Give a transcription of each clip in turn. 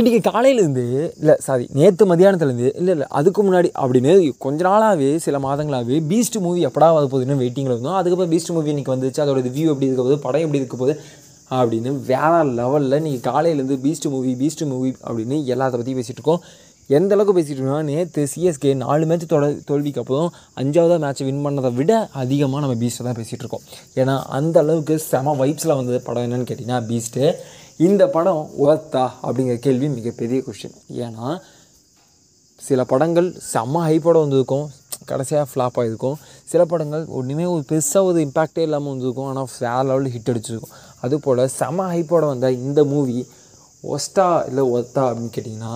இன்றைக்கி காலையிலேருந்து இல்லை சாரி நேற்று மதியானத்துலேருந்து இல்லை இல்லை அதுக்கு முன்னாடி அப்படின்னு கொஞ்ச நாளாகவே சில மாதங்களாகவே பீஸ்ட் மூவி எப்படா வர போகுதுன்னு வெயிட்டிங்கில் இருந்தோம். அதுக்கப்புறம் பீஸ்ட் மூவி இன்றைக்கி வந்துச்சு அதோட ரிவ்யூ எப்படி இருக்க போகுது? படம் எப்படி இருக்க போகுது? அப்படின்னு வேற லெவலில் இன்றைக்கி காலையிலேருந்து பீஸ்ட் மூவி பீஸ்ட் மூவி அப்படின்னு எல்லாத்த பற்றி பேசிகிட்டு இருக்கோம். எந்த அளவுக்கு பேசிகிட்டு இருக்கோம்னா நேற்று சிஎஸ்கே நாலு மேட்ச் தொட தோல்விக்கு அப்புறம் அஞ்சாவதாக மேட்ச் வின் பண்ணதை விட அதிகமாக நம்ம பீஸ்ட்டை தான் பேசிகிட்டு இருக்கோம். ஏன்னா அந்த அளவுக்கு செம வைப்ஸில் வந்தது படம் என்னென்னு கேட்டிங்கன்னா பீஸ்ட்டு இந்த படம் ஒர்த்தா அப்படிங்கிற கேள்வி மிகப்பெரிய கொஷின் ஏன்னா சில படங்கள் செம்ம ஹைப்போட வந்திருக்கும். கடைசியாக ஃப்ளாப் ஆகிருக்கும் சில படங்கள் ஒன்றுமே ஒரு பெருசாக ஒரு இம்பேக்டே இல்லாமல் வந்திருக்கும். ஆனால் வேறு லெவலில் ஹிட் அடிச்சிருக்கும். அதுபோல் செம்ம ஹைப்போட வந்தால் இந்த மூவி ஒஸ்டா இல்லை ஒர்த்தா அப்படின்னு கேட்டிங்கன்னா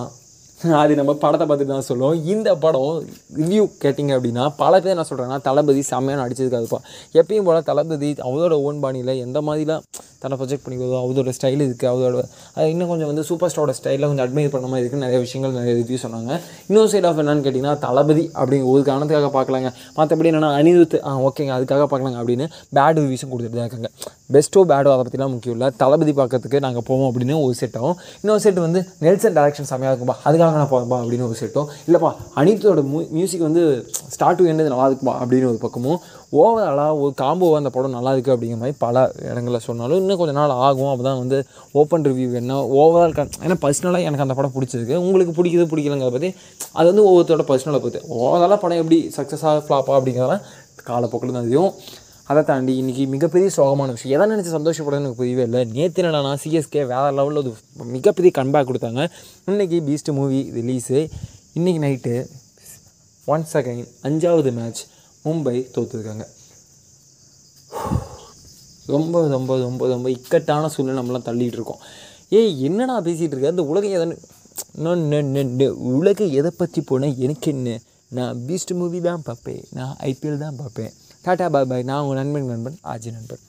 அது நம்ம படத்தை பார்த்துட்டு தான் சொல்லுவோம். இந்த படம் ரிவ்யூ கேட்டிங்க அப்படின்னா பல பேர் என்ன சொல்கிறாங்கன்னா தளபதி செம்மையாக நடிச்சிருக்காதுப்பா எப்பயும் போல் தளபதி அவரோட ஓன் பாணியில் எந்த மாதிரிலாம் தன்னை ப்ரொஜெக்ட் பண்ணிக்கிறதோ அதோட ஸ்டைல் இருக்குது அதோட அது இன்னும் கொஞ்சம் வந்து சூப்பர் ஸ்டாரோட ஸ்டைலில் கொஞ்சம் அட்மைர் பண்ண மாதிரி இருக்குது நிறைய விஷயங்கள் நிறைய ரிவ்யூ சொன்னாங்க. இன்னொரு சைட் ஆஃப் என்னன்னு கேட்டிங்கன்னா தளபதி அப்படிங்கிற ஒரு காரணத்துக்காக பார்க்கலாங்க. மற்றபடி என்னென்னா அனிருத் ஆ ஓகேங்க அதுக்காக பார்க்கலாங்க அப்படின்னு பேட் ரிவ்யூஸும் கொடுத்துட்டு தான் இருக்காங்க. பெஸ்ட்டோ பேடோ அதை பற்றிலாம் முக்கியம் இல்லை. தளபதி பார்க்கறதுக்கு நாங்கள் போவோம் அப்படின்னு ஒரு செட்டும் இன்னொரு செட் வந்து நெல்சன் டேரக்ஷன் செம்மையாக இருக்கும்பா. அதுக்காக நான் போகிறப்பா அப்படின்னு ஒரு செட்டும் இல்லைப்பா அனிருத்தோட மூ மியூசிக் வந்து ஸ்டார்ட் டு எண்டு நல்லா இருக்குப்பா அப்படின்னு ஒரு பக்கமும் ஓவராலாக ஒரு காம்போவாக அந்த படம் நல்லா இருக்குது அப்படிங்கிற மாதிரி பல இடங்களில் சொன்னாலும் இன்னும் கொஞ்சம் நாள் ஆகும். அப்போ தான் வந்து ஓப்பன் ரிவ்யூ என்ன ஓவரால் ஏன்னா பர்சனலாக எனக்கு அந்த படம் பிடிச்சிருக்கு. உங்களுக்கு பிடிக்குது பிடிக்கலங்கிறத பற்றி அது வந்து ஒவ்வொருத்தரோட பர்சனலை பார்த்து ஓவராலாக படம் எப்படி சக்ஸஸாக ஃப்ளாப்பா அப்படிங்கிறதெல்லாம் காலப்போக்கில் தான் தெரியும். அதை தாண்டி இன்றைக்கி மிகப்பெரிய சோகமான விஷயம். எதை நினச்சி சந்தோஷப்படுறது எனக்கு புரியவே இல்லை. நேற்று என்னடா சிஎஸ்கே வேறு லெவலில் ஒரு மிகப்பெரிய கன்பேக் கொடுத்தாங்க. இன்றைக்கி பீஸ்ட் மூவி ரிலீஸு இன்றைக்கி நைட்டு ஒன் செகண்ட் அஞ்சாவது மேட்ச் மும்பை தோற்றுருக்காங்க ரொம்ப ரொம்ப ரொம்ப ரொம்ப இக்கட்டான சூழ்நிலை நம்மளாம் தள்ளிட்டு இருக்கோம். ஏய் என்னடா பேசிகிட்டு இருக்க? அந்த உலகம் எதை உலக உலகம் எதை பற்றி போனால் எனக்கு என்ன? நான் பீஸ்ட் மூவி தான் பார்ப்பேன். நான் ஐபிஎல் தான் பார்ப்பேன். Tata bye bye. நான் உங்கள் நண்பன் நண்பன் ஆஜி நண்பன்.